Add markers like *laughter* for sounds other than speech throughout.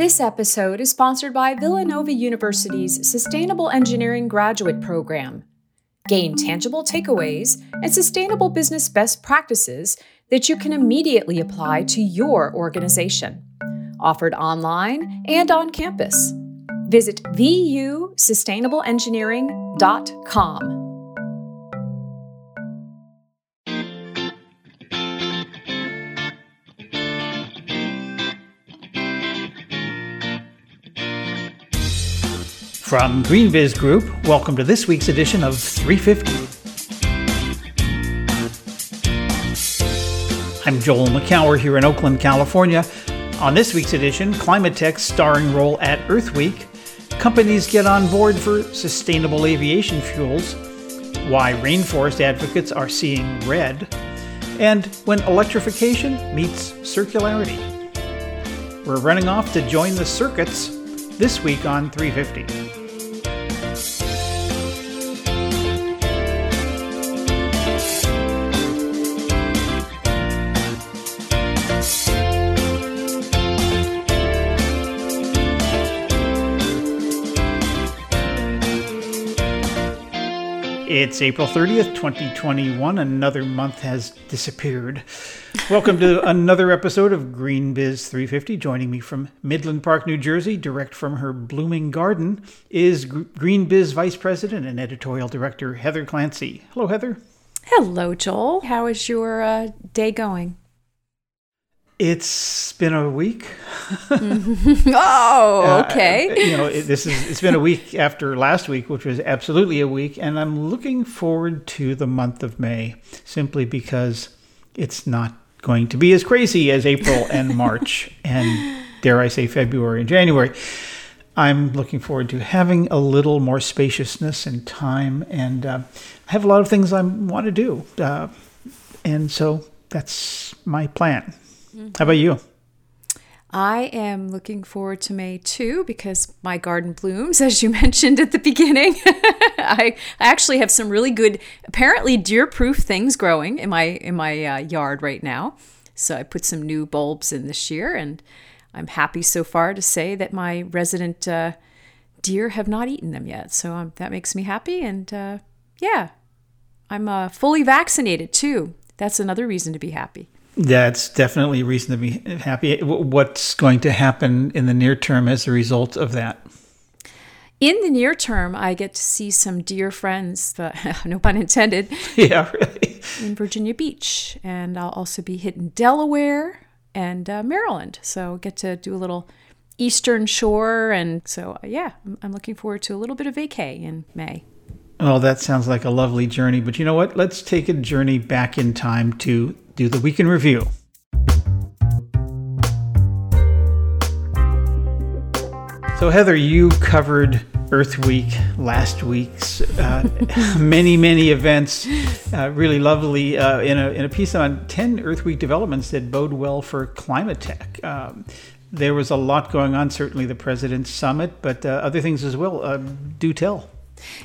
This episode is sponsored by Villanova University's Sustainable Engineering Graduate Program. Gain tangible takeaways and sustainable business best practices that you can immediately apply to your organization. Offered online and on campus. Visit vusustainableengineering.com. From GreenBiz Group, welcome to this week's edition of 350. I'm Joel Makower here in Oakland, California. On this week's edition, Climate Tech's starring role at Earth Week, companies get on board for sustainable aviation fuels, why rainforest advocates are seeing red, and when electrification meets circularity. We're running off to join the circuits this week on 350. It's April 30th, 2021. Another month has disappeared. Welcome to *laughs* another episode of GreenBiz 350. Joining me from Midland Park, New Jersey, direct from her blooming garden, is GreenBiz Vice President and Editorial Director Heather Clancy. Hello, Heather. Hello, Joel. How is your uh, day going? It's been a week. *laughs* oh, uh, okay. Uh, you know, it, this is it's been a week after last week, which was absolutely a week, and I'm looking forward to the month of May simply because it's not going to be as crazy as April and *laughs* March, and dare I say February and January. I'm looking forward to having a little more spaciousness and time, and uh, I have a lot of things I want to do, uh, and so that's my plan. Mm-hmm. How about you? I am looking forward to May too because my garden blooms, as you *laughs* mentioned at the beginning. *laughs* I, I actually have some really good, apparently deer-proof things growing in my in my uh, yard right now. So I put some new bulbs in this year, and I'm happy so far to say that my resident uh, deer have not eaten them yet. So um, that makes me happy, and uh, yeah, I'm uh, fully vaccinated too. That's another reason to be happy. That's definitely a reason to be happy. What's going to happen in the near term as a result of that? In the near term, I get to see some dear friends, but, *laughs* no pun intended. *laughs* Yeah, really. In Virginia Beach. And I'll also be hitting Delaware and uh, Maryland. So get to do a little Eastern Shore. And so, uh, yeah, I'm looking forward to a little bit of vacay in May. Oh, that sounds like a lovely journey. But you know what? Let's take a journey back in time to do the week in review. So, Heather, you covered Earth Week last week's uh, *laughs* many, many events. Uh, really lovely uh, in, a, in a piece on 10 Earth Week developments that bode well for climate tech. Um, there was a lot going on, certainly the President's Summit, but uh, other things as well. Uh, do tell.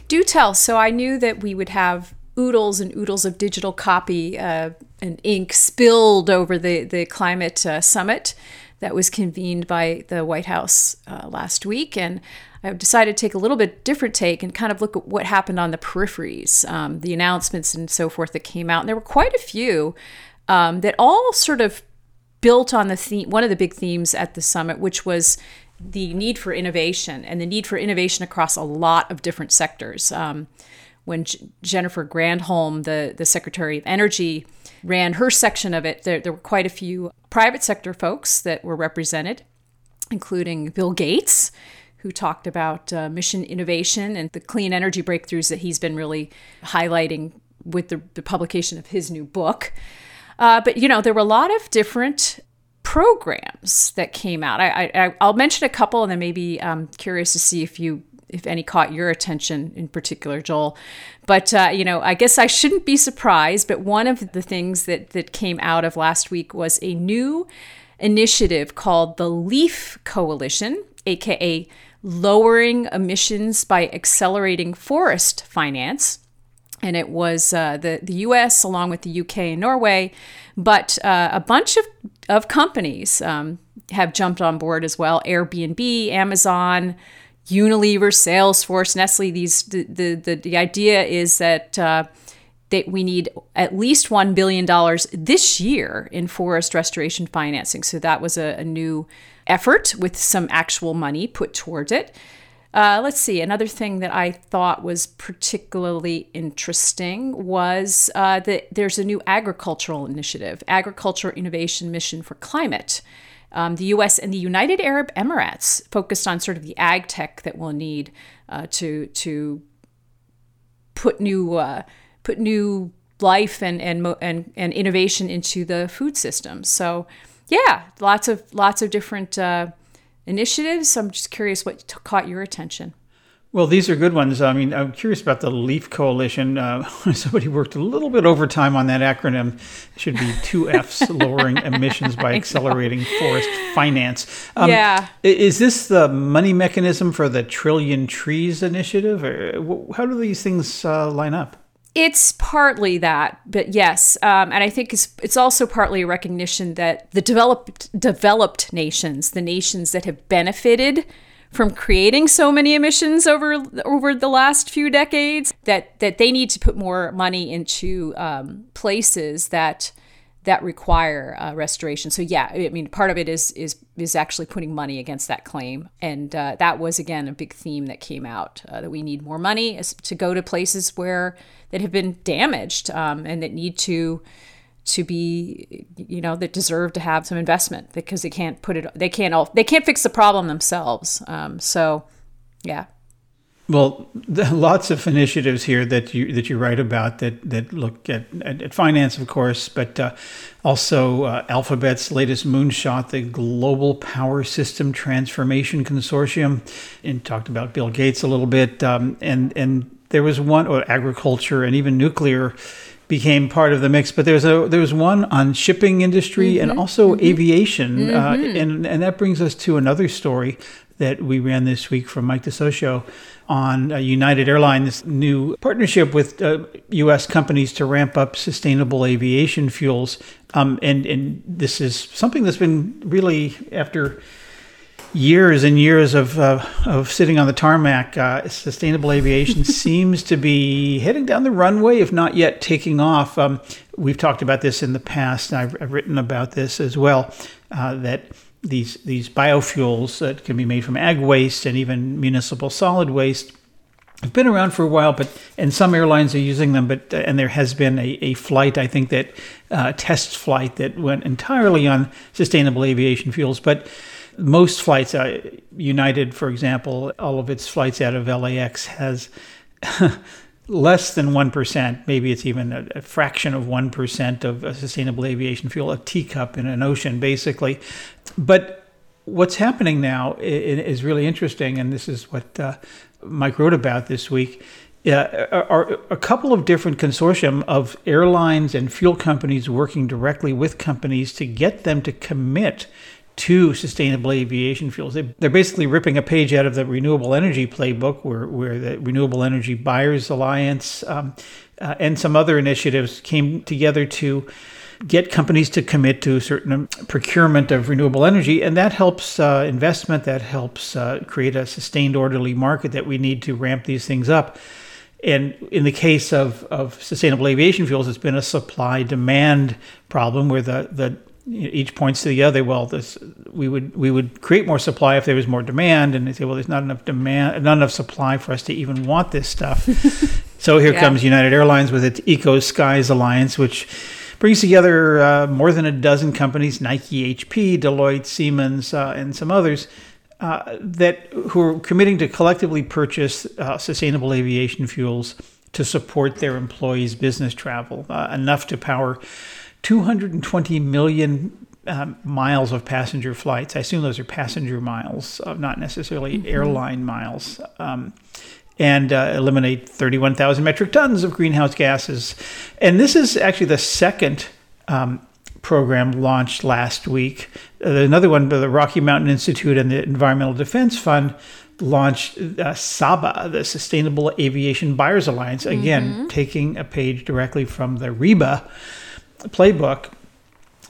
Do tell. So, I knew that we would have oodles and oodles of digital copy uh, and ink spilled over the, the climate uh, summit that was convened by the White House uh, last week. And I decided to take a little bit different take and kind of look at what happened on the peripheries, um, the announcements and so forth that came out. And there were quite a few um, that all sort of built on the theme, one of the big themes at the summit, which was the need for innovation and the need for innovation across a lot of different sectors. Um, when J- Jennifer Granholm, the, the Secretary of Energy, ran her section of it, there, there were quite a few private sector folks that were represented, including Bill Gates, who talked about uh, mission innovation and the clean energy breakthroughs that he's been really highlighting with the, the publication of his new book. Uh, but you know, there were a lot of different programs that came out. I, I, I'll mention a couple, and then maybe I'm um, curious to see if you if any caught your attention in particular, Joel. But uh, you know, I guess I shouldn't be surprised. But one of the things that that came out of last week was a new initiative called the Leaf Coalition, aka Lowering Emissions by Accelerating Forest Finance. And it was uh, the, the US along with the UK and Norway, but uh, a bunch of, of companies, um, have jumped on board as well. Airbnb, Amazon, Unilever, Salesforce, Nestle. These the the the, idea is that. Uh, that we need at least $1 billion this year in forest restoration financing. So that was a, a new effort with some actual money put towards it. Uh, let's see. Another thing that I thought was particularly interesting was uh, that there's a new agricultural initiative, Agriculture Innovation Mission for Climate. Um, the U.S. and the United Arab Emirates focused on sort of the ag tech that we'll need uh, to to put new uh, put new life and and and and innovation into the food system. So, yeah, lots of lots of different uh, initiatives. I'm just curious what t- caught your attention. Well, these are good ones. I mean, I'm curious about the LEAF Coalition. Uh, *laughs* somebody worked a little bit overtime on that acronym. It should be two F's, *laughs* lowering emissions by accelerating forest finance. Um, yeah. Is this the money mechanism for the Trillion Trees initiative? Or how do these things uh, line up? It's partly that, but yes, um, and I think it's it's also partly a recognition that the developed developed nations, the nations that have benefited from creating so many emissions over over the last few decades, that that they need to put more money into um, places that that require uh, restoration. So yeah, I mean, part of it is is is actually putting money against that claim, and uh, that was again a big theme that came out uh, that we need more money to go to places where that have been damaged um, and that need to to be you know that deserve to have some investment because they can't put it they can't all they can't fix the problem themselves. Um, so yeah. Well, *laughs* lots of initiatives here that you that you write about that that look at, at, finance, of course, but uh, also uh, Alphabet's latest moonshot, the Global Power System Transformation Consortium, and talked about Bill Gates a little bit, um, and and there was one or agriculture and even nuclear became part of the mix. But there was a there was one on shipping industry mm-hmm, and also mm-hmm. aviation, uh, mm-hmm. uh, and and that brings us to another story that we ran this week from Mike DeSocio on uh, United Airlines' new partnership with uh, U.S. companies to ramp up sustainable aviation fuels. Um, and, and this is something that's been really, after years and years of, uh, of sitting on the tarmac, uh, sustainable aviation *laughs* seems to be heading down the runway, if not yet taking off. Um, we've talked about this in the past, I've, I've written about this as well, uh, that these these biofuels that can be made from ag waste and even municipal solid waste been around for a while, but and some airlines are using them. But uh, and there has been a, a flight, I think that uh, test flight that went entirely on sustainable aviation fuels. But most flights, uh, United, for example, all of its flights out of LAX has. *laughs* less than 1%, maybe it's even a, a fraction of 1% of sustainable aviation fuel, a teacup in an ocean, basically. But what's happening now is really interesting, and this is what uh, Mike wrote about this week. Uh, are a couple of different consortium of airlines and fuel companies working directly with companies to get them to commit to sustainable aviation fuels. They, are basically ripping a page out of the renewable energy playbook, where, where the Renewable Energy Buyers Alliance um, uh, and some other initiatives came together to get companies to commit to certain procurement of renewable energy, and that helps uh, investment. That helps uh, create a sustained, orderly market that we need to ramp these things up. And in the case of, of sustainable aviation fuels, it's been a supply demand problem where the, the each points to the other. Well, this we would we would create more supply if there was more demand, and they say, well, there's not enough demand, not enough supply for us to even want this stuff. *laughs* so here yeah. comes United Airlines with its Eco Skies Alliance, which brings together uh, more than a dozen companies Nike, HP, Deloitte, Siemens, uh, and some others. Uh, that who are committing to collectively purchase uh, sustainable aviation fuels to support their employees' business travel, uh, enough to power 220 million um, miles of passenger flights. I assume those are passenger miles, uh, not necessarily mm-hmm. airline miles. Um, and uh, eliminate 31,000 metric tons of greenhouse gases. And this is actually the second um, program launched last week. Uh, another one by the Rocky Mountain Institute and the Environmental Defense Fund launched uh, SABA, the Sustainable Aviation Buyers Alliance, again, mm-hmm. taking a page directly from the REBA playbook.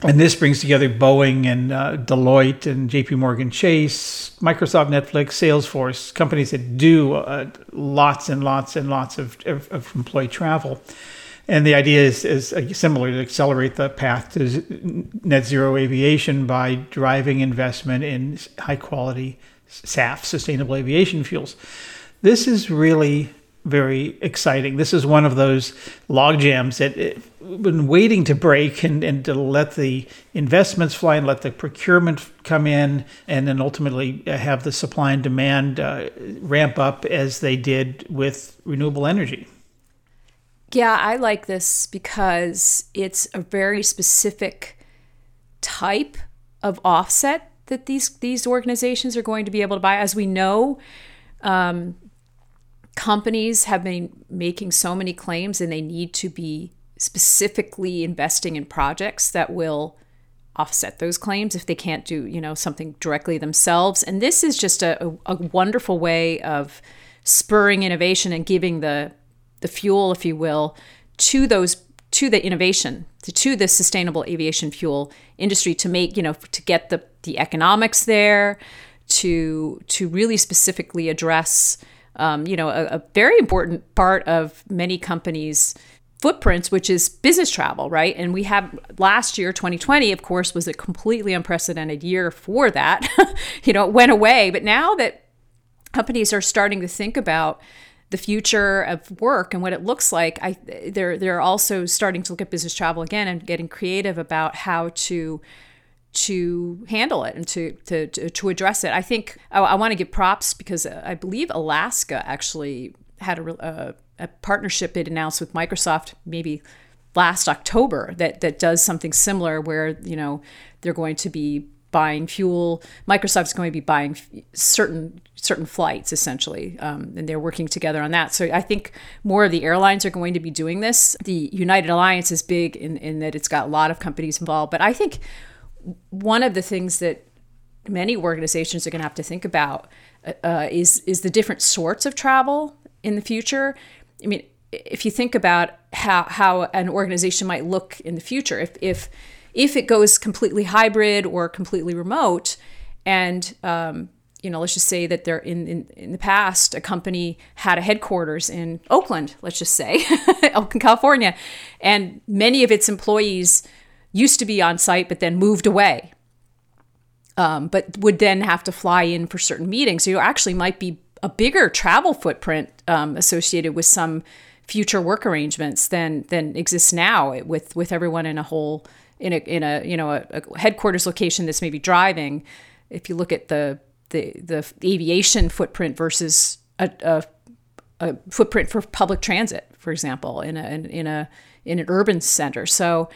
And this brings together Boeing and uh, Deloitte and JP Morgan Chase, Microsoft, Netflix, Salesforce, companies that do uh, lots and lots and lots of, of, employee travel. And the idea is, is uh, similar to accelerate the path to net zero aviation by driving investment in high quality SAF, sustainable aviation fuels. This is really very exciting. This is one of those log jams that have been waiting to break and, and to let the investments fly and let the procurement come in and then ultimately have the supply and demand uh, ramp up as they did with renewable energy. Yeah, I like this because it's a very specific type of offset that these these organizations are going to be able to buy. As we know, um, companies have been making so many claims and they need to be specifically investing in projects that will offset those claims if they can't do you know something directly themselves. And this is just a, a, wonderful way of spurring innovation and giving the the fuel if you will to those to the innovation to, to the sustainable aviation fuel industry to make you know to get the the economics there to to really specifically address um, you know, a, a very important part of many companies' footprints, which is business travel, right? And we have last year, 2020, of course, was a completely unprecedented year for that. *laughs* you know, it went away. But now that companies are starting to think about the future of work and what it looks like, I, they're they're also starting to look at business travel again and getting creative about how to to handle it and to to to, address it. I think I, I want to give props because I believe Alaska actually had a, a, a partnership it announced with Microsoft maybe last October that that does something similar where you know they're going to be buying fuel. Microsoft's going to be buying certain certain flights essentially, um, and they're working together on that. So I think more of the airlines are going to be doing this. The United Alliance is big in, in that it's got a lot of companies involved, but I think one of the things that many organizations are going to have to think about uh, uh, is is the different sorts of travel in the future. I mean, if you think about how how an organization might look in the future, if if if it goes completely hybrid or completely remote, and um, you know, let's just say that they're in, in, in the past, a company had a headquarters in Oakland, let's just say, *laughs* Oakland, California, and many of its employees used to be on site but then moved away, um, but would then have to fly in for certain meetings. So you actually might be a bigger travel footprint um, associated with some future work arrangements than than exists now with with everyone in a whole in a in a you know a, a headquarters location that's maybe driving. If you look at the the the aviation footprint versus a, a, a footprint for public transit, for example, in a in, in a in an urban center. So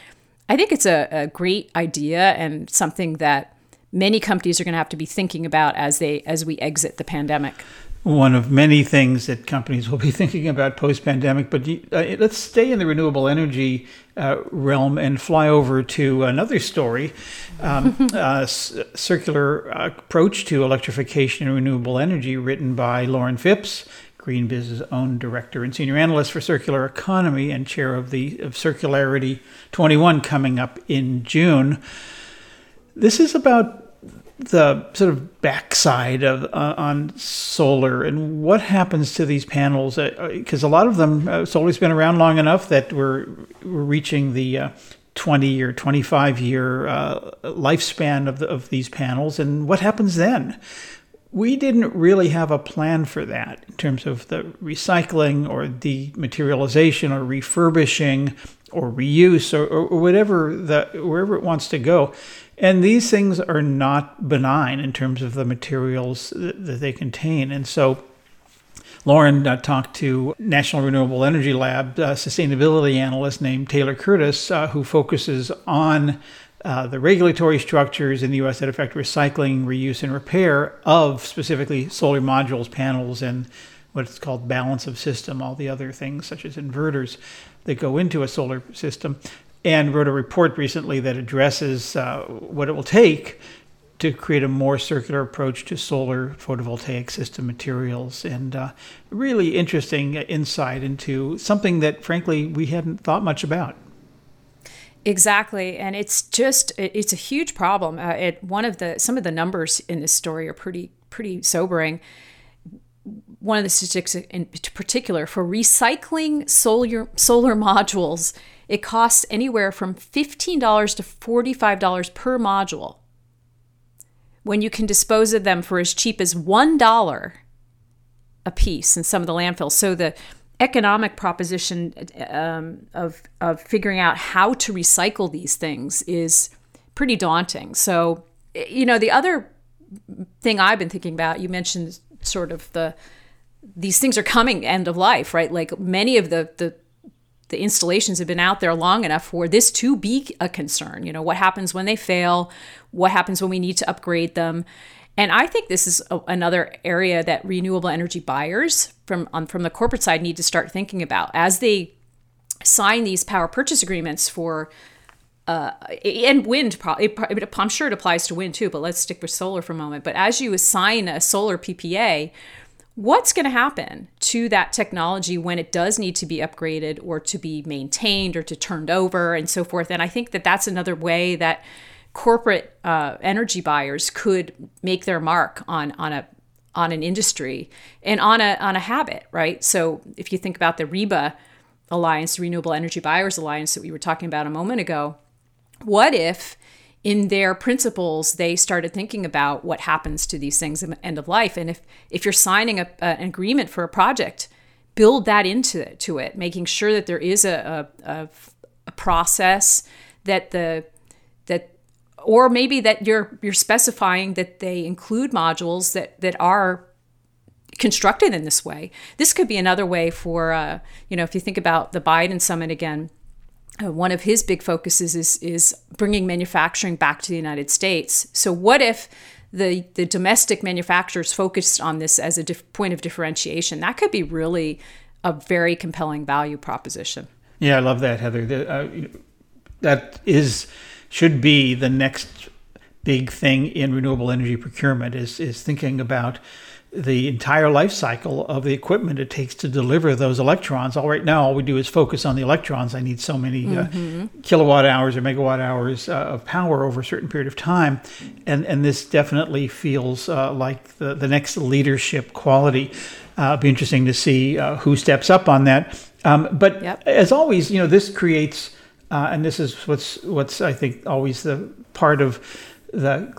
I think it's a, a great idea and something that many companies are going to have to be thinking about as they as we exit the pandemic. One of many things that companies will be *laughs* thinking about post pandemic. But uh, let's stay in the renewable energy uh, realm and fly over to another story um, *laughs* uh, circular approach to electrification and renewable energy, written by Lauren Phipps GreenBiz's own director and senior analyst for circular economy and chair of the of Circularity 21 coming up in June. This is about the sort of backside of uh, on solar and what happens to these panels because uh, a lot of them uh, solar's been around long enough that we're, we're reaching the uh, 20 or 25 year uh, lifespan of, the, of these panels and what happens then we didn't really have a plan for that in terms of the recycling or dematerialization or refurbishing or reuse or, or, whatever the wherever it wants to go. And these things are not benign in terms of the materials that, that they contain. And so Lauren uh, talked to National Renewable Energy Lab uh, sustainability analyst named Taylor Curtis, uh, who focuses on uh, the regulatory structures in the U.S. that affect recycling, reuse, and repair of specifically solar modules, panels, and what's called balance of system, all the other things such as inverters that go into a solar system, and wrote a report recently that addresses uh, what it will take to create a more circular approach to solar photovoltaic system materials and uh, really interesting insight into something that frankly we hadn't thought much about Exactly, and it's just it's a huge problem. Uh, it one of the some of the numbers in this story are pretty pretty sobering. One of the statistics in particular for recycling solar solar modules, it costs anywhere from fifteen dollars to forty five dollars per module. When you can dispose of them for as cheap as one dollar a piece in some of the landfills, so the economic proposition um, of of figuring out how to recycle these things is pretty daunting. So, you know, the other thing I've been thinking about, you mentioned sort of the these things are coming end of life, right? Like many of the the the installations have been out there long enough for this to be a concern. You know, what happens when they fail? What happens when we need to upgrade them? And I think this is a, another area that renewable energy buyers from on, from the corporate side need to start thinking about as they sign these power purchase agreements for uh, and wind. I'm sure it applies to wind too, but let's stick with solar for a moment. But as you assign a solar PPA, what's going to happen to that technology when it does need to be upgraded or to be maintained or to turned over and so forth? And I think that that's another way that corporate uh, energy buyers could make their mark on on a on an industry and on a on a habit, right? So if you think about the REBA Alliance, Renewable Energy Buyers Alliance that we were talking about a moment ago, what if in their principles they started thinking about what happens to these things at the end of life and if if you're signing a, an agreement for a project build that into it, to it making sure that there is a, a, a process that the or maybe that you're you're specifying that they include modules that that are constructed in this way. This could be another way for uh, you know if you think about the Biden summit again. Uh, one of his big focuses is is bringing manufacturing back to the United States. So what if the the domestic manufacturers focused on this as a point of differentiation? That could be really a very compelling value proposition. Yeah, I love that, Heather. The, uh, that is should be the next big thing in renewable energy procurement is is thinking about the entire life cycle of the equipment it takes to deliver those electrons. All right now, all we do is focus on the electrons. I need so many uh, mm-hmm. uh, kilowatt hours or megawatt hours uh, of power over a certain period of time, and and this definitely feels uh, like the the next leadership quality. Uh, it'll be interesting to see uh, who steps up on that. Um, but yep. as always, you know, this creates uh, and this is what's what's I think always the part of the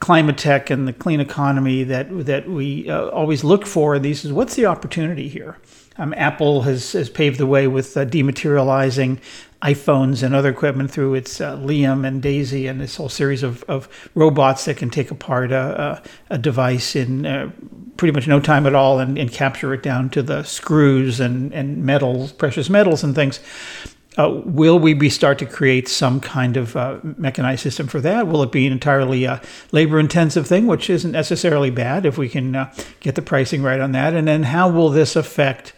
climate tech and the clean economy that that we uh, always look for. These is what's the opportunity here. Um, Apple has, has paved the way with uh, dematerializing iPhones and other equipment through its uh, Liam and Daisy and this whole series of, of robots that can take apart a, a, a device in uh, pretty much no time at all and, and capture it down to the screws and, and metals, precious metals and things. Uh, will we be start to create some kind of uh, mechanized system for that? Will it be an entirely uh, labor intensive thing, which isn't necessarily bad if we can uh, get the pricing right on that? And then how will this affect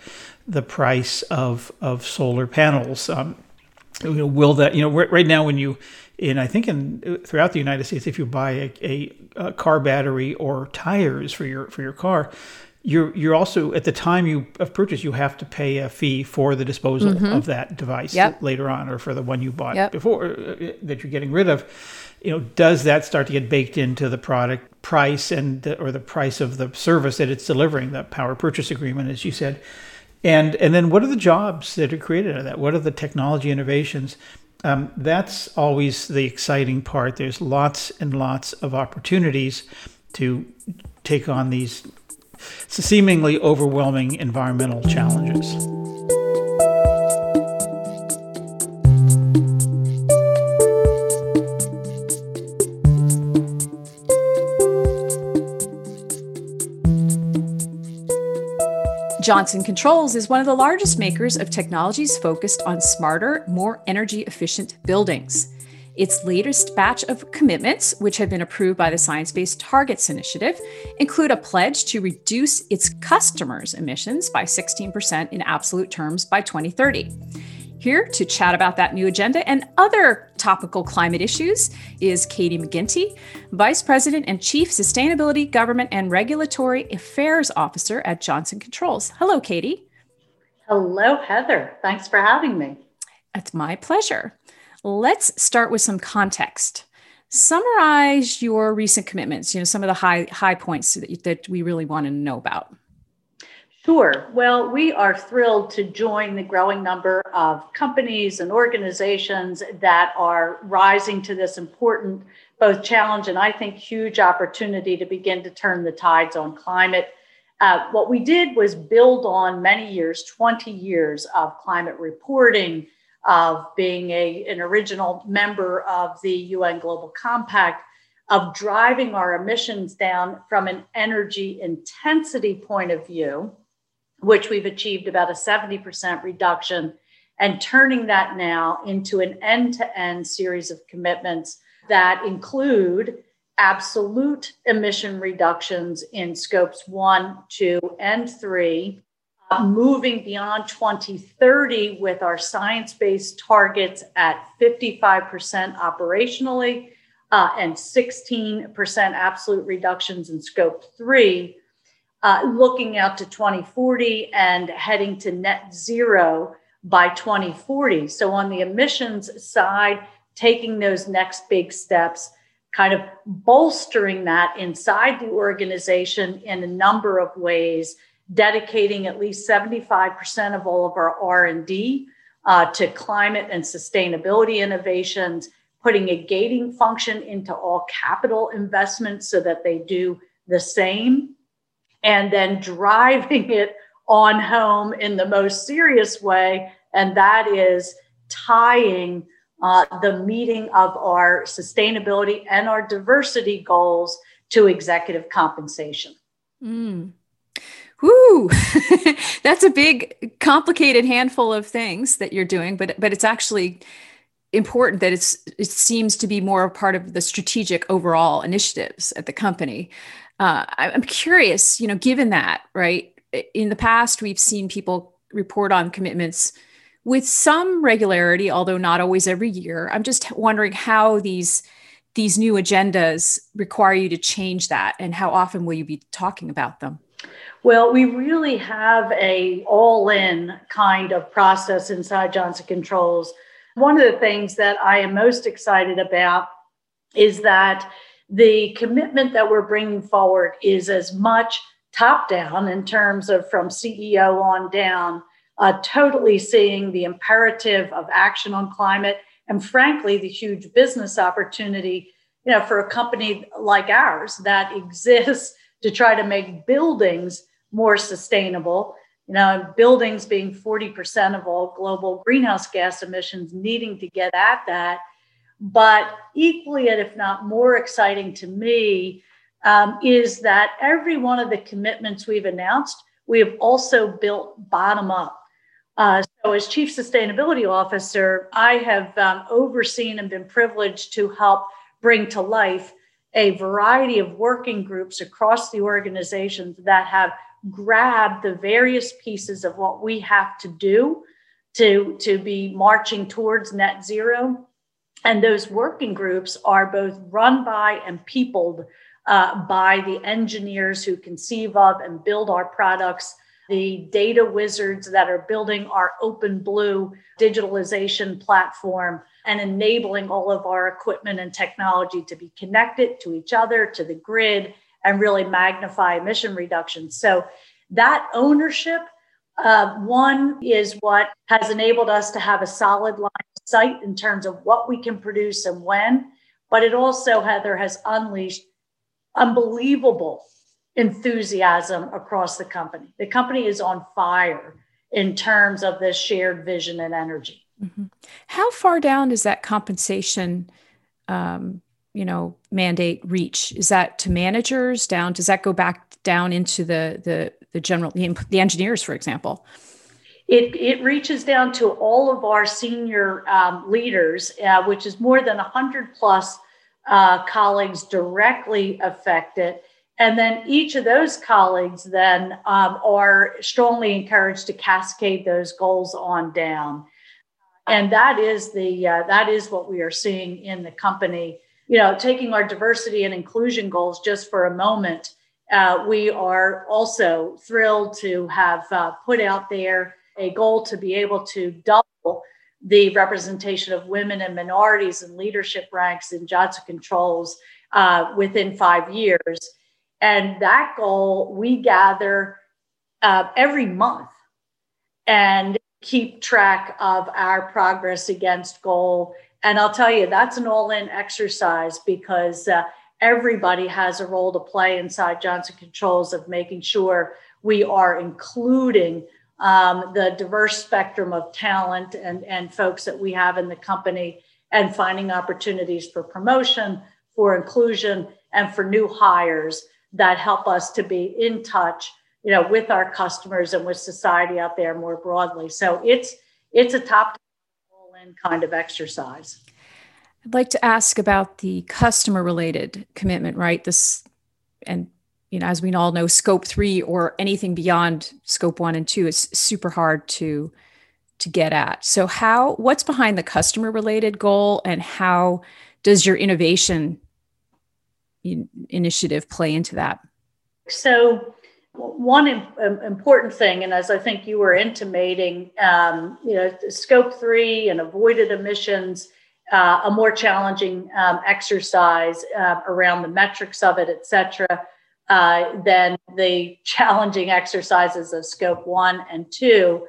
the price of of solar panels? Um, will that you know right now when you in I think in throughout the United States, if you buy a, a, a car battery or tires for your for your car, you're you're also at the time you of purchase you have to pay a fee for the disposal mm-hmm. of that device yep. later on or for the one you bought yep. before uh, uh, that you're getting rid of you know does that start to get baked into the product price and or the price of the service that it's delivering the power purchase agreement as you said and and then what are the jobs that are created out of that what are the technology innovations um, that's always the exciting part there's lots and lots of opportunities to take on these seemingly overwhelming environmental challenges. Johnson Controls is one of the largest makers of technologies focused on smarter, more energy efficient buildings. Its latest batch of commitments, which have been approved by the Science Based Targets Initiative, include a pledge to reduce its customers' emissions by 16% in absolute terms by 2030. Here to chat about that new agenda and other topical climate issues is Katie McGinty, Vice President and Chief Sustainability, Government, and Regulatory Affairs Officer at Johnson Controls. Hello, Katie. Hello, Heather. Thanks for having me. It's my pleasure. Let's start with some context. Summarize your recent commitments, you know, some of the high high points that, that we really want to know about. Sure. Well, we are thrilled to join the growing number of companies and organizations that are rising to this important both challenge and I think huge opportunity to begin to turn the tides on climate. Uh, what we did was build on many years, 20 years of climate reporting, of being a, an original member of the UN Global Compact, of driving our emissions down from an energy intensity point of view which we've achieved about a 70% reduction, and turning that now into an end to end series of commitments that include absolute emission reductions in scopes one, two, and three, moving beyond 2030 with our science based targets at 55% operationally uh, and 16% absolute reductions in scope three uh, looking out to 2040 and heading to net zero by 2040. So, on the emissions side, taking those next big steps, kind of bolstering that inside the organization in a number of ways, dedicating at least 75% of all of our R&D uh, to climate and sustainability innovations, putting a gating function into all capital investments so that they do the same and then driving it on home in the most serious way. And that is tying uh, the meeting of our sustainability and our diversity goals to executive compensation. Mm. Woo! *laughs* That's a big, complicated handful of things that you're doing, but but it's actually important that it's it seems to be more a part of the strategic overall initiatives at the company. Uh, I'm curious, you know, given that, right? In the past, we've seen people report on commitments with some regularity, although not always every year. I'm just wondering how these these new agendas require you to change that, and how often will you be talking about them? Well, we really have a all-in kind of process inside Johnson Controls. One of the things that I am most excited about is that the commitment that we're bringing forward is as much top down in terms of from CEO on down, uh, totally seeing the imperative of action on climate and frankly the huge business opportunity you know for a company like ours that exists to try to make buildings more sustainable you know buildings being 40% of all global greenhouse gas emissions needing to get at that but equally, and if not more exciting to me, um, is that every one of the commitments we've announced, we have also built bottom up. Uh, so, as Chief Sustainability Officer, I have um, overseen and been privileged to help bring to life a variety of working groups across the organizations that have grabbed the various pieces of what we have to do to, to be marching towards net zero. And those working groups are both run by and peopled uh, by the engineers who conceive of and build our products, the data wizards that are building our OpenBlue digitalization platform and enabling all of our equipment and technology to be connected to each other, to the grid, and really magnify emission reductions. So that ownership, uh, one is what has enabled us to have a solid line of sight in terms of what we can produce and when, but it also, Heather, has unleashed unbelievable enthusiasm across the company. The company is on fire in terms of this shared vision and energy. Mm-hmm. How far down does that compensation, um, you know, mandate reach? Is that to managers down? Does that go back down into the the the general the, the engineers, for example? It, it reaches down to all of our senior um, leaders, uh, which is more than 100 plus uh, colleagues directly affected. And then each of those colleagues then um, are strongly encouraged to cascade those goals on down. And that is the uh, that is what we are seeing in the company. You know, taking our diversity and inclusion goals just for a moment, uh, we are also thrilled to have uh, put out there a goal to be able to double the representation of women and minorities in leadership ranks in Johnson Controls uh, within five years. And that goal we gather uh, every month and keep track of our progress against goal. And I'll tell you, that's an all in exercise because uh, everybody has a role to play inside Johnson Controls of making sure we are including um, the diverse spectrum of talent and, and folks that we have in the company and finding opportunities for promotion, for inclusion, and for new hires that help us to be in touch you know with our customers and with society out there more broadly. So it's it's a top in kind of exercise. I'd like to ask about the customer related commitment right? This and you know as we all know scope 3 or anything beyond scope 1 and 2 is super hard to to get at. So how what's behind the customer related goal and how does your innovation initiative play into that? So one important thing, and as I think you were intimating, um, you know, scope three and avoided emissions, uh, a more challenging um, exercise uh, around the metrics of it, et cetera, uh, than the challenging exercises of scope one and two.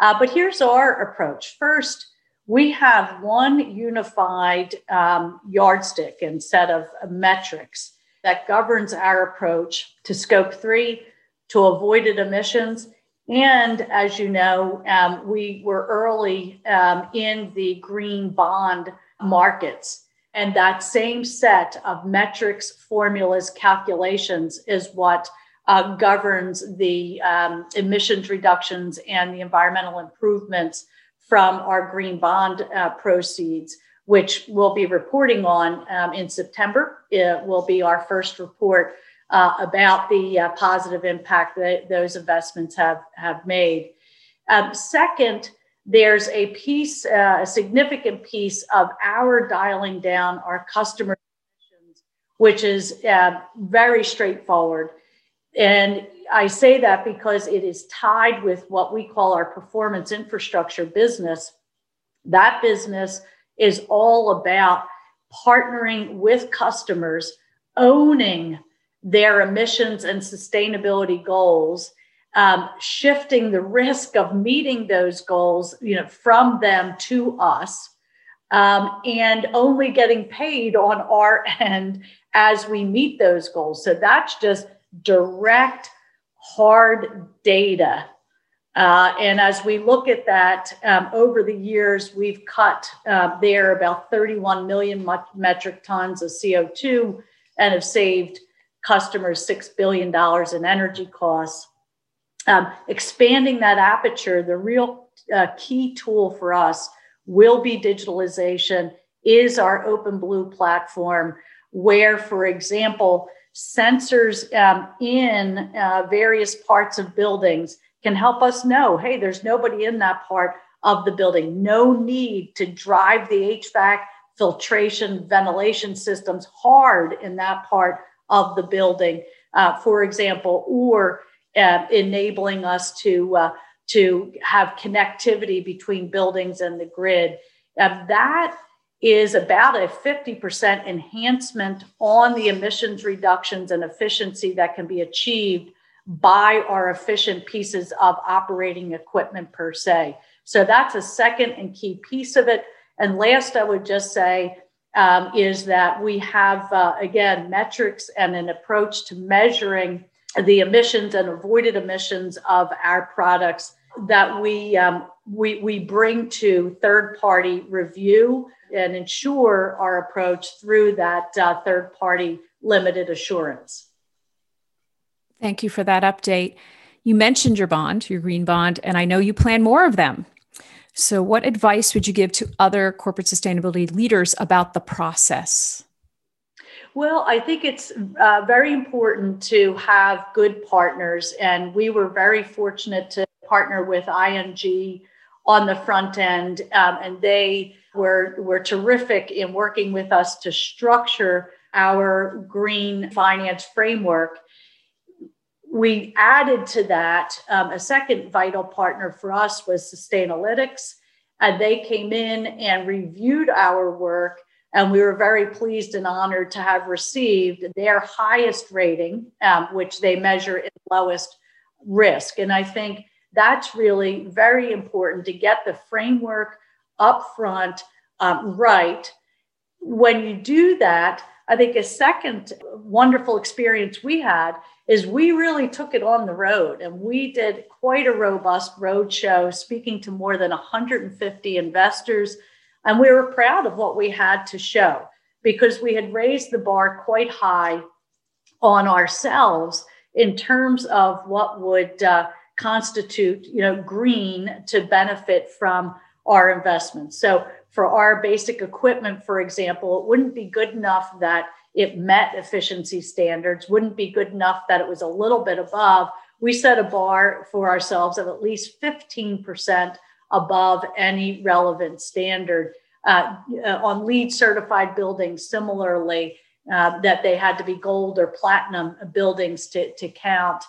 Uh, but here's our approach. First, we have one unified um, yardstick and set of metrics that governs our approach to scope three to avoided emissions. And as you know, um, we were early um, in the green bond markets. And that same set of metrics, formulas, calculations is what uh, governs the um, emissions reductions and the environmental improvements from our green bond uh, proceeds, which we'll be reporting on um, in September. It will be our first report uh, about the uh, positive impact that those investments have, have made. Um, second, there's a piece, uh, a significant piece of our dialing down our customer emissions, which is uh, very straightforward. And I say that because it is tied with what we call our performance infrastructure business. That business is all about partnering with customers, owning their emissions and sustainability goals, um, shifting the risk of meeting those goals, you know, from them to us, um, and only getting paid on our *laughs* end as we meet those goals. So that's just direct, hard data. Uh, and as we look at that um, over the years, we've cut uh, there about 31 million metric tons of CO2 and have saved customers $6 billion in energy costs. Um, expanding that aperture, the real uh, key tool for us will be digitalization, is our OpenBlue platform, where, for example, sensors um, in uh, various parts of buildings can help us know hey, there's nobody in that part of the building. No need to drive the HVAC filtration ventilation systems hard in that part of the building, uh, for example, or uh, enabling us to uh, to have connectivity between buildings and the grid. that is about a 50% enhancement on the emissions reductions and efficiency that can be achieved by our efficient pieces of operating equipment per se. So that's a second and key piece of it. And last, I would just say um, is that we have, uh, again, metrics and an approach to measuring the emissions and avoided emissions of our products that we, um, we, we bring to third party review and ensure our approach through that uh, third party limited assurance. Thank you for that update. You mentioned your bond, your green bond, and I know you plan more of them. So, what advice would you give to other corporate sustainability leaders about the process? Well, I think it's uh, very important to have good partners. And we were very fortunate to partner with ING on the front end. Um, and they were, were terrific in working with us to structure our green finance framework we added to that um, a second vital partner for us was Sustainalytics. and they came in and reviewed our work. And we were very pleased and honored to have received their highest rating, um, which they measure in lowest risk. And I think that's really very important to get the framework up front um, right. When you do that, I think a second wonderful experience we had is we really took it on the road and we did quite a robust road show speaking to more than 150 investors and we were proud of what we had to show because we had raised the bar quite high on ourselves in terms of what would uh, constitute you know green to benefit from our investments. So for our basic equipment for example it wouldn't be good enough that it met efficiency standards, wouldn't be good enough that it was a little bit above. We set a bar for ourselves of at least 15% above any relevant standard. Uh, uh, on LEED certified buildings, similarly, uh, that they had to be gold or platinum buildings to, to count.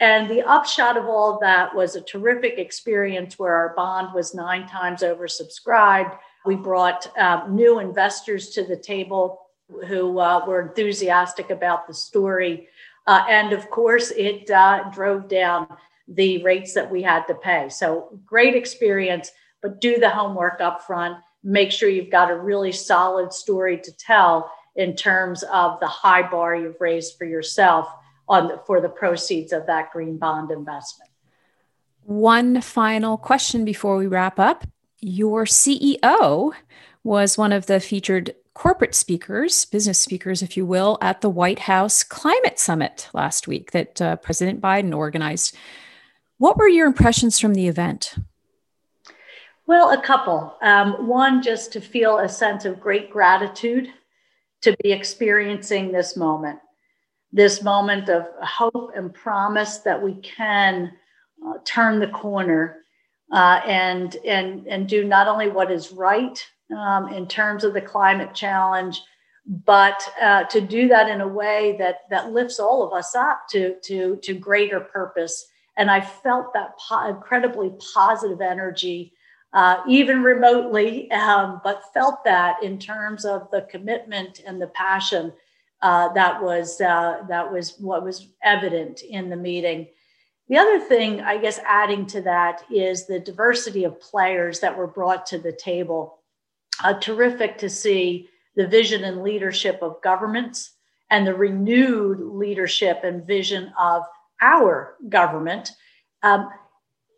And the upshot of all of that was a terrific experience where our bond was nine times oversubscribed. We brought uh, new investors to the table who uh, were enthusiastic about the story. Uh, and of course, it uh, drove down the rates that we had to pay. So great experience, but do the homework up front. Make sure you've got a really solid story to tell in terms of the high bar you've raised for yourself on the, for the proceeds of that green bond investment. One final question before we wrap up. Your CEO was one of the featured corporate speakers, business speakers, if you will, at the White House Climate Summit last week that uh, President Biden organized. What were your impressions from the event? Well, a couple. Um, one, just to feel a sense of great gratitude to be experiencing this moment, this moment of hope and promise that we can uh, turn the corner uh, and and and do not only what is right um, in terms of the climate challenge, but uh, to do that in a way that that lifts all of us up to to to greater purpose. And I felt that po- incredibly positive energy, uh, even remotely, um, but felt that in terms of the commitment and the passion uh, that was uh, that was what was evident in the meeting. The other thing, I guess, adding to that is the diversity of players that were brought to the table uh, terrific to see the vision and leadership of governments and the renewed leadership and vision of our government. Um,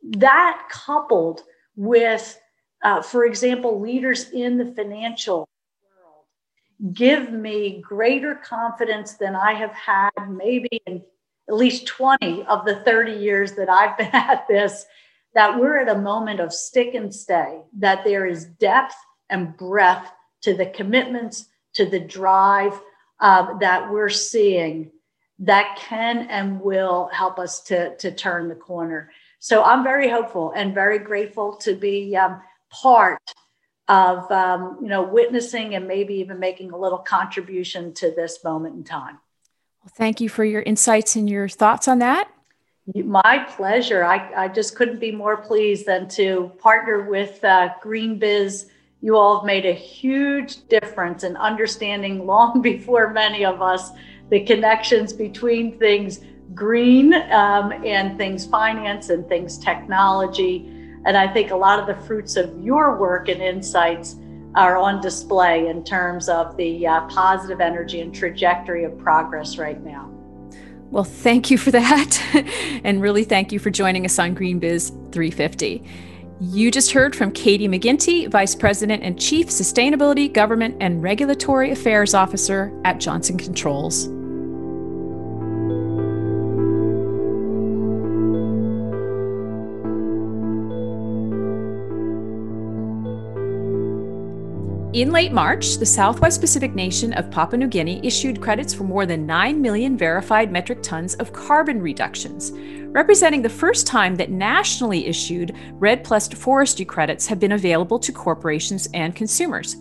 that coupled with, uh, for example, leaders in the financial world give me greater confidence than I have had maybe in at least 20 of the 30 years that I've been *laughs* at this, that we're at a moment of stick and stay, that there is depth and breadth to the commitments, to the drive uh, that we're seeing that can and will help us to, to turn the corner. So I'm very hopeful and very grateful to be um, part of um, you know witnessing and maybe even making a little contribution to this moment in time. Well, thank you for your insights and your thoughts on that. My pleasure. I, I just couldn't be more pleased than to partner with uh, GreenBiz you all have made a huge difference in understanding *laughs* long before many of us the connections between things green um, and things finance and things technology. And I think a lot of the fruits of your work and insights are on display in terms of the uh, positive energy and trajectory of progress right now. Well, thank you for that. *laughs* and really thank you for joining us on GreenBiz 350. You just heard from Katie McGinty, Vice President and Chief Sustainability, Government, and Regulatory Affairs Officer at Johnson Controls. In late March, the Southwest Pacific nation of Papua New Guinea issued credits for more than 9 million verified metric tons of carbon reductions, representing the first time that nationally issued REDD Plus forestry credits have been available to corporations and consumers.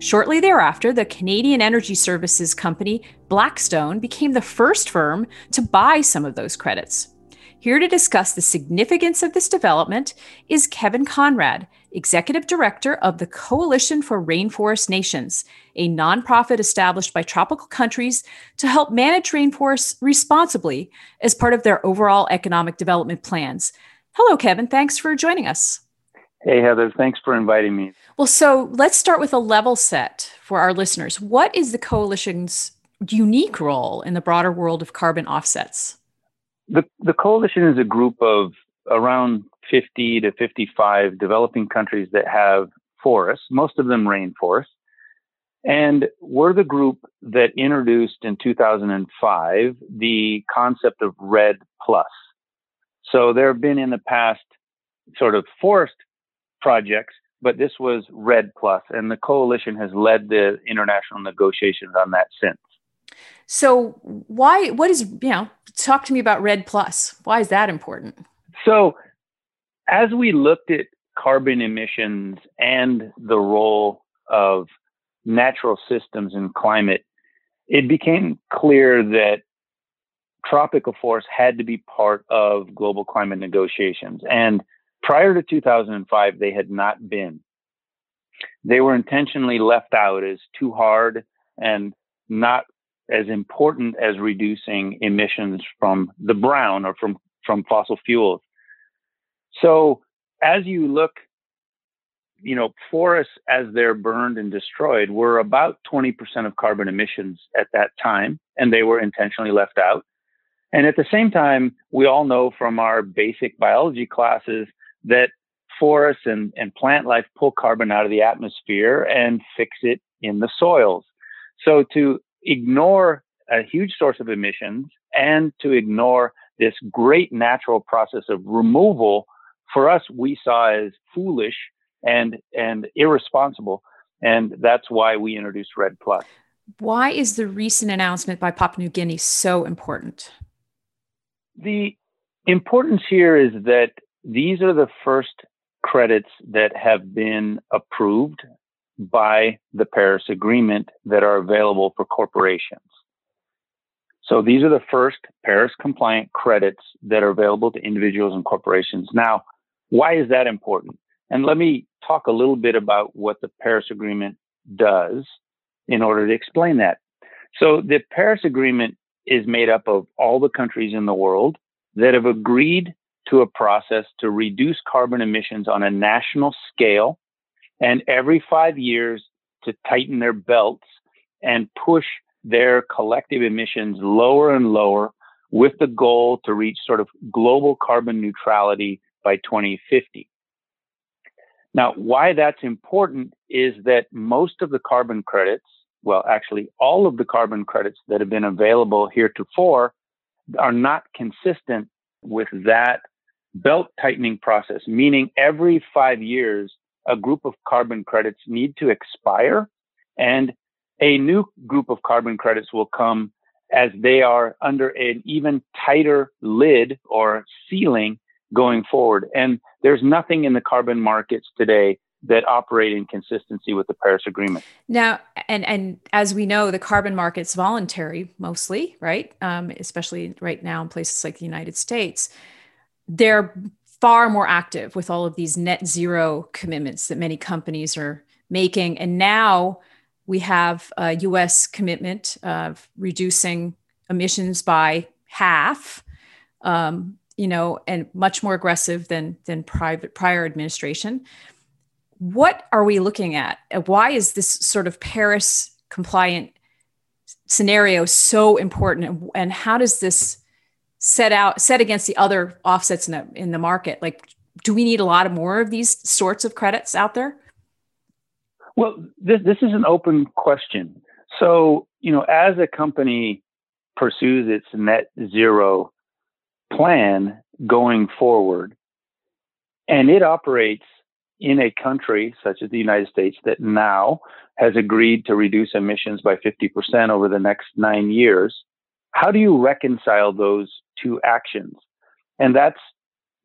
Shortly thereafter, the Canadian energy services company Blackstone became the first firm to buy some of those credits. Here to discuss the significance of this development is Kevin Conrad, Executive Director of the Coalition for Rainforest Nations, a nonprofit established by tropical countries to help manage rainforests responsibly as part of their overall economic development plans. Hello, Kevin. Thanks for joining us. Hey, Heather. Thanks for inviting me. Well, so let's start with a level set for our listeners. What is the coalition's unique role in the broader world of carbon offsets? The, the coalition is a group of around 50 to 55 developing countries that have forests, most of them rainforests. And we're the group that introduced in 2005 the concept of REDD Plus. So there have been in the past sort of forest projects, but this was REDD Plus, and the coalition has led the international negotiations on that since. So why what is you know talk to me about REDD Plus. Why is that important? So as we looked at carbon emissions and the role of natural systems and climate, it became clear that tropical forests had to be part of global climate negotiations. And prior to 2005, they had not been. They were intentionally left out as too hard and not as important as reducing emissions from the brown or from, from fossil fuels. So as you look, you know, forests as they're burned and destroyed were about 20% of carbon emissions at that time, and they were intentionally left out. And at the same time, we all know from our basic biology classes that forests and, and plant life pull carbon out of the atmosphere and fix it in the soils. So to ignore a huge source of emissions and to ignore this great natural process of removal for us we saw as foolish and and irresponsible and that's why we introduced REDD Plus. Why is the recent announcement by Papua New Guinea so important? The importance here is that these are the first credits that have been approved by the Paris Agreement that are available for corporations. So these are the first Paris compliant credits that are available to individuals and corporations. Now, why is that important? And let me talk a little bit about what the Paris Agreement does in order to explain that. So the Paris Agreement is made up of all the countries in the world that have agreed to a process to reduce carbon emissions on a national scale and every five years to tighten their belts and push their collective emissions lower and lower with the goal to reach sort of global carbon neutrality by 2050. Now, why that's important is that most of the carbon credits, well, actually, all of the carbon credits that have been available heretofore are not consistent with that belt tightening process, meaning every five years, a group of carbon credits need to expire and a new group of carbon credits will come as they are under an even tighter lid or ceiling going forward. And there's nothing in the carbon markets today that operate in consistency with the Paris Agreement. Now, and and as we know, the carbon market's voluntary mostly, right? Um, especially right now in places like the United States, they're far more active with all of these net zero commitments that many companies are making, and now we have a U.S. commitment of reducing emissions by half um, you know, and much more aggressive than than private prior administration. What are we looking at? Why is this sort of Paris compliant scenario so important, and how does this set out set against the other offsets in the in the market? Like, do we need a lot of more of these sorts of credits out there? Well, this this is an open question. So, you know, as a company pursues its net zero plan going forward. And it operates in a country such as the United States that now has agreed to reduce emissions by 50% over the next nine years. How do you reconcile those two actions? And that's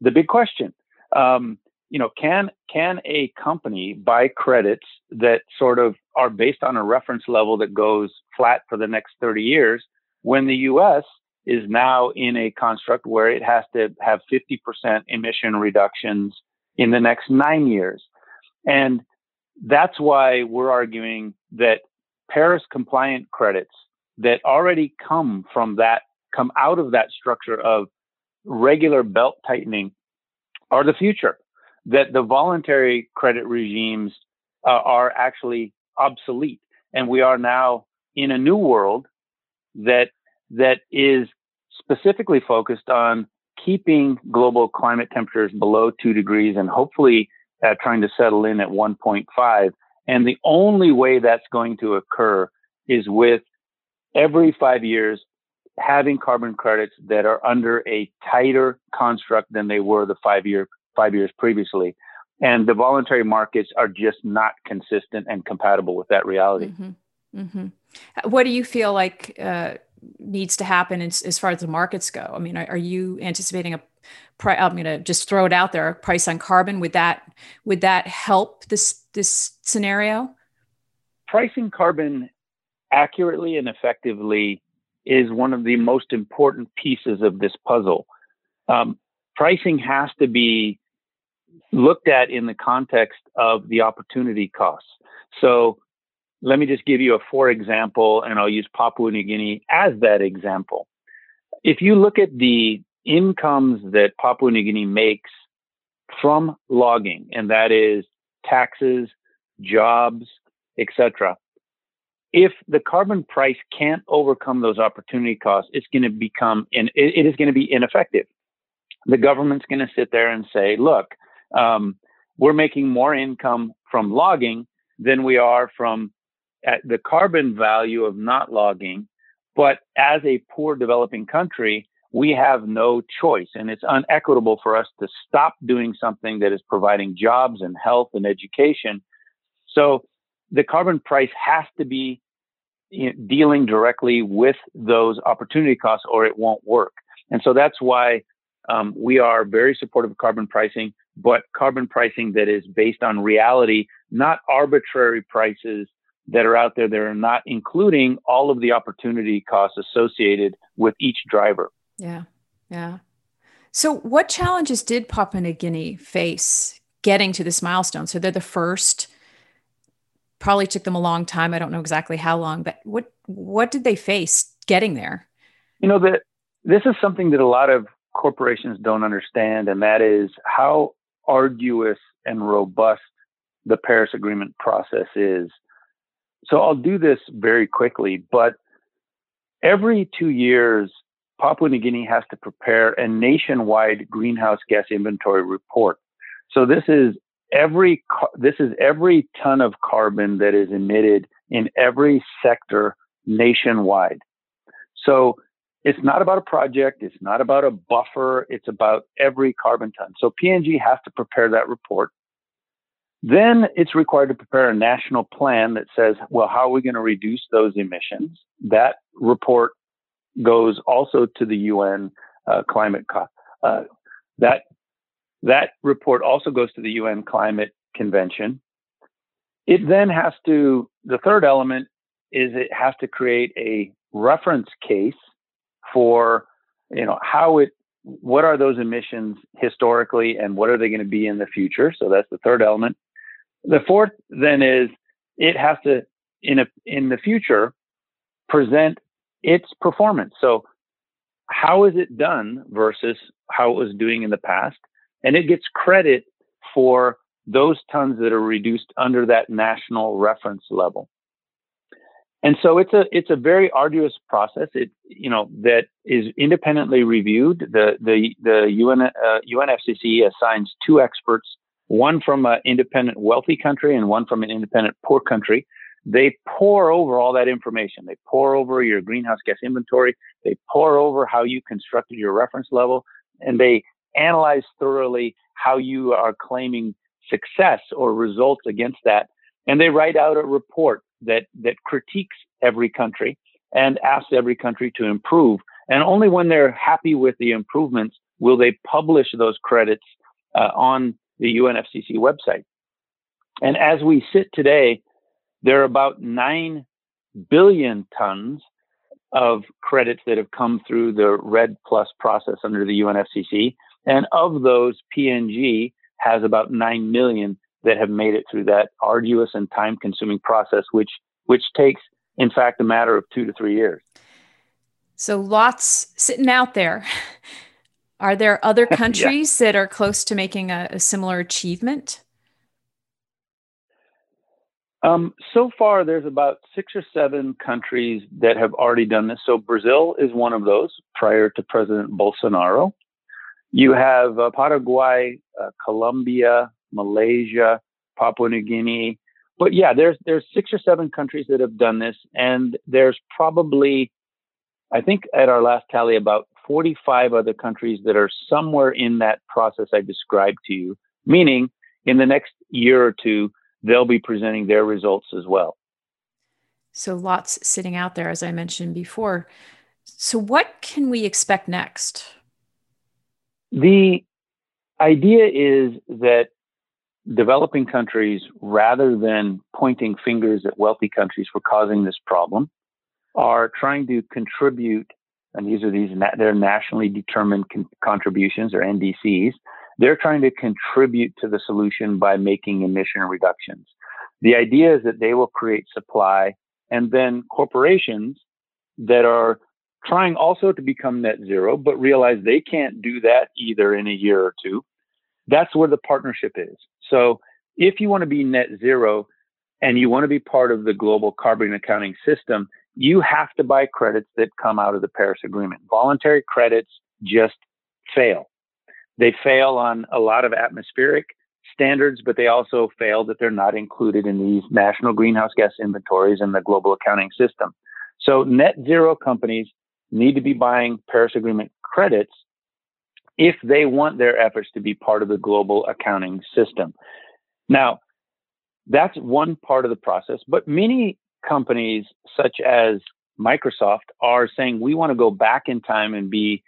the big question. Um, you know, can can a company buy credits that sort of are based on a reference level that goes flat for the next 30 years when the U.S is now in a construct where it has to have 50% emission reductions in the next nine years. And that's why we're arguing that Paris compliant credits that already come from that, come out of that structure of regular belt tightening are the future. That the voluntary credit regimes uh, are actually obsolete. And we are now in a new world that that is specifically focused on keeping global climate temperatures below two degrees and hopefully uh, trying to settle in at 1.5. And the only way that's going to occur is with every five years having carbon credits that are under a tighter construct than they were the five year five years previously. And the voluntary markets are just not consistent and compatible with that reality. Mm-hmm. Mm-hmm. What do you feel like uh, needs to happen as, as, far as the markets go? I mean, are, are you anticipating a price? I'm going to just throw it out there. Price on carbon would that would that help this this scenario? Pricing carbon accurately and effectively is one of the most important pieces of this puzzle. Um, pricing has to be looked at in the context of the opportunity costs. So let me just give you a for example, and I'll use Papua New Guinea as that example. If you look at the incomes that Papua New Guinea makes from logging, and that is taxes, jobs, etc. If the carbon price can't overcome those opportunity costs, it's going to become it is going to be ineffective. The government's going to sit there and say, "Look, um, we're making more income from logging than we are from the carbon value of not logging. But as a poor developing country, we have no choice. And it's unequitable for us to stop doing something that is providing jobs and health and education. So the carbon price has to be dealing directly with those opportunity costs or it won't work. And so that's why um, we are very supportive of carbon pricing but carbon pricing that is based on reality, not arbitrary prices that are out there that are not including all of the opportunity costs associated with each driver. Yeah. Yeah. So, what challenges did Papua New Guinea face getting to this milestone? So, they're the first. Probably took them a long time. I don't know exactly how long, but what what did they face getting there? You know that this is something that a lot of corporations don't understand, and that is how arduous and robust the Paris Agreement process is. So I'll do this very quickly, but every two years, Papua New Guinea has to prepare a nationwide greenhouse gas inventory report. So this is every this is every ton of carbon that is emitted in every sector nationwide. So it's not about a project. It's not about a buffer. It's about every carbon ton. So PNG has to prepare that report. Then it's required to prepare a national plan that says, well, how are we going to reduce those emissions? That report goes also to the UN uh, climate. Co- uh, that that report also goes to the UN climate convention. It then has to. The third element is it has to create a reference case for you know how it what are those emissions historically and what are they going to be in the future so that's the third element the fourth then is it has to in a in the future present its performance so how is it done versus how it was doing in the past and it gets credit for those tons that are reduced under that national reference level and so it's a it's a very arduous process. It you know that is independently reviewed. The the the UN uh, UNFCCC assigns two experts, one from an independent wealthy country and one from an independent poor country. They pore over all that information. They pore over your greenhouse gas inventory. They pore over how you constructed your reference level, and they analyze thoroughly how you are claiming success or results against that. And they write out a report that that critiques every country and asks every country to improve. And only when they're happy with the improvements will they publish those credits uh, on the UNFCCC website. And as we sit today, there are about 9 billion tons of credits that have come through the REDD Plus process under the UNFCCC. And of those, PNG has about 9 million that have made it through that arduous and time consuming process, which, which takes, in fact, a matter of two to three years. So lots sitting out there. Are there other *laughs* countries yeah. that are close to making a, a similar achievement? Um, so far, there's about six or seven countries that have already done this. So Brazil is one of those prior to President Bolsonaro. You have uh, Paraguay, uh, Colombia, Malaysia, Papua New Guinea. But yeah, there's there's six or seven countries that have done this, and there's probably, I think, at our last tally, about 45 other countries that are somewhere in that process I described to you. Meaning, in the next year or two, they'll be presenting their results as well. So lots sitting out there, as I mentioned before. So what can we expect next? The idea is that developing countries, rather than pointing fingers at wealthy countries for causing this problem, are trying to contribute, and these are these they're nationally determined con- contributions or NDCs. They're trying to contribute to the solution by making emission reductions. The idea is that they will create supply, and then corporations that are trying also to become net zero, but realize they can't do that either in a year or two. That's where the partnership is. So if you want to be net zero and you want to be part of the global carbon accounting system, you have to buy credits that come out of the Paris Agreement. Voluntary credits just fail. They fail on a lot of atmospheric standards, but they also fail that they're not included in these national greenhouse gas inventories and the global accounting system. So net zero companies need to be buying Paris Agreement credits if they want their efforts to be part of the global accounting system. Now, that's one part of the process, but many companies, such as Microsoft, are saying we want to go back in time and be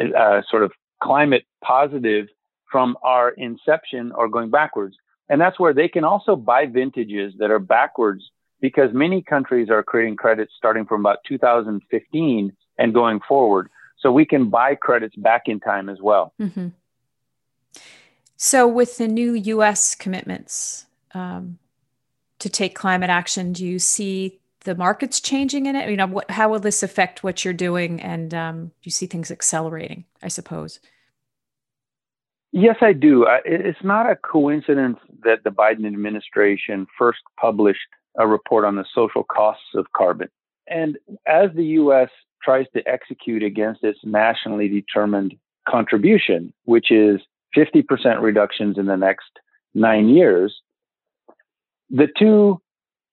uh, sort of climate positive from our inception or going backwards. And that's where they can also buy vintages that are backwards because many countries are creating credits starting from about 2015 and going forward. So we can buy credits back in time as well. Mm-hmm. So, with the new US commitments um, to take climate action, do you see the markets changing in it? You know, what, how will this affect what you're doing? And um, do you see things accelerating, I suppose? Yes, I do. It's not a coincidence that the Biden administration first published a report on the social costs of carbon. And as the U.S tries to execute against its nationally determined contribution, which is 50% reductions in the next nine years, the two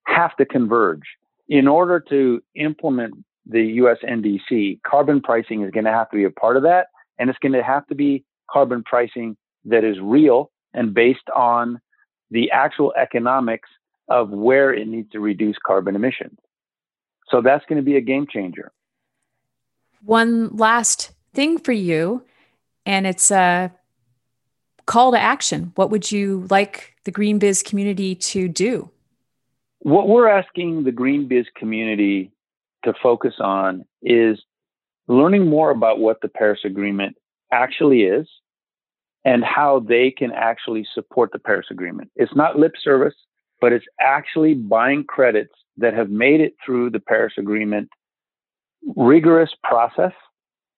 have to converge. In order to implement the US NDC, carbon pricing is going to have to be a part of that. And it's going to have to be carbon pricing that is real and based on the actual economics of where it needs to reduce carbon emissions. So that's going to be a game changer one last thing for you, and it's a call to action. What would you like the GreenBiz community to do? What we're asking the GreenBiz community to focus on is learning more about what the Paris Agreement actually is and how they can actually support the Paris Agreement. It's not lip service, but it's actually buying credits that have made it through the Paris Agreement rigorous process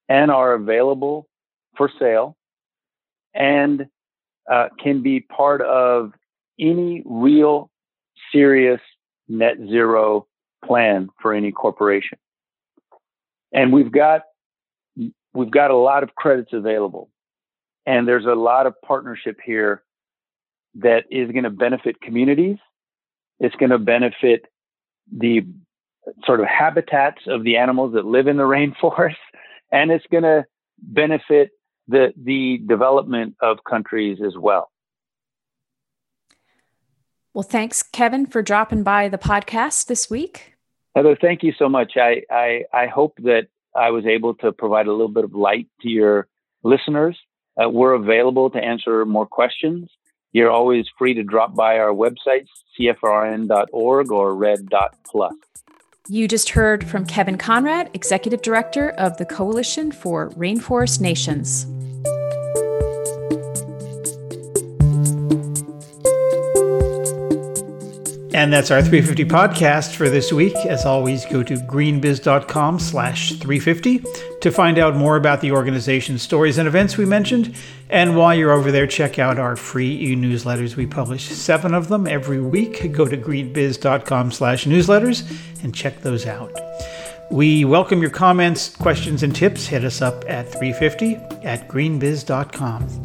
and are available for sale and uh, can be part of any real serious net zero plan for any corporation. And we've got we've got a lot of credits available. And there's a lot of partnership here that is going to benefit communities. It's going to benefit the sort of habitats of the animals that live in the rainforest, *laughs* and it's going to benefit the the development of countries as well. Well, thanks, Kevin, for dropping by the podcast this week. Heather, thank you so much. I, I, I hope that I was able to provide a little bit of light to your listeners. Uh, we're available to answer more questions. You're always free to drop by our websites, cfrn.org or redd.plus. You just heard from Kevin Conrad, Executive Director of the Coalition for Rainforest Nations. And that's our 350 podcast for this week. As always, go to greenbiz.com slash 350 to find out more about the organization's stories and events we mentioned. And while you're over there, check out our free e-newsletters. We publish seven of them every week. Go to greenbiz.com slash newsletters and check those out. We welcome your comments, questions, and tips. Hit us up at 350 at greenbiz.com.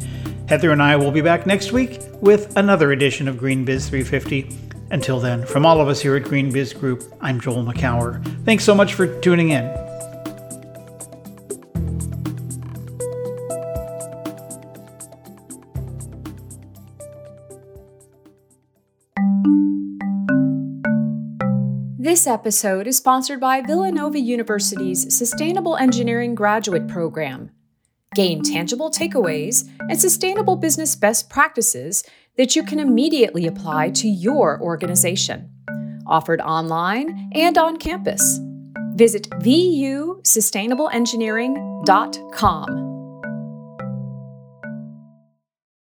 Heather and I will be back next week with another edition of GreenBiz 350. Until then, from all of us here at GreenBiz Group, I'm Joel Makower. Thanks so much for tuning in. This episode is sponsored by Villanova University's Sustainable Engineering Graduate Program. Gain tangible takeaways and sustainable business best practices that you can immediately apply to your organization. Offered online and on campus. Visit vusustainableengineering.com.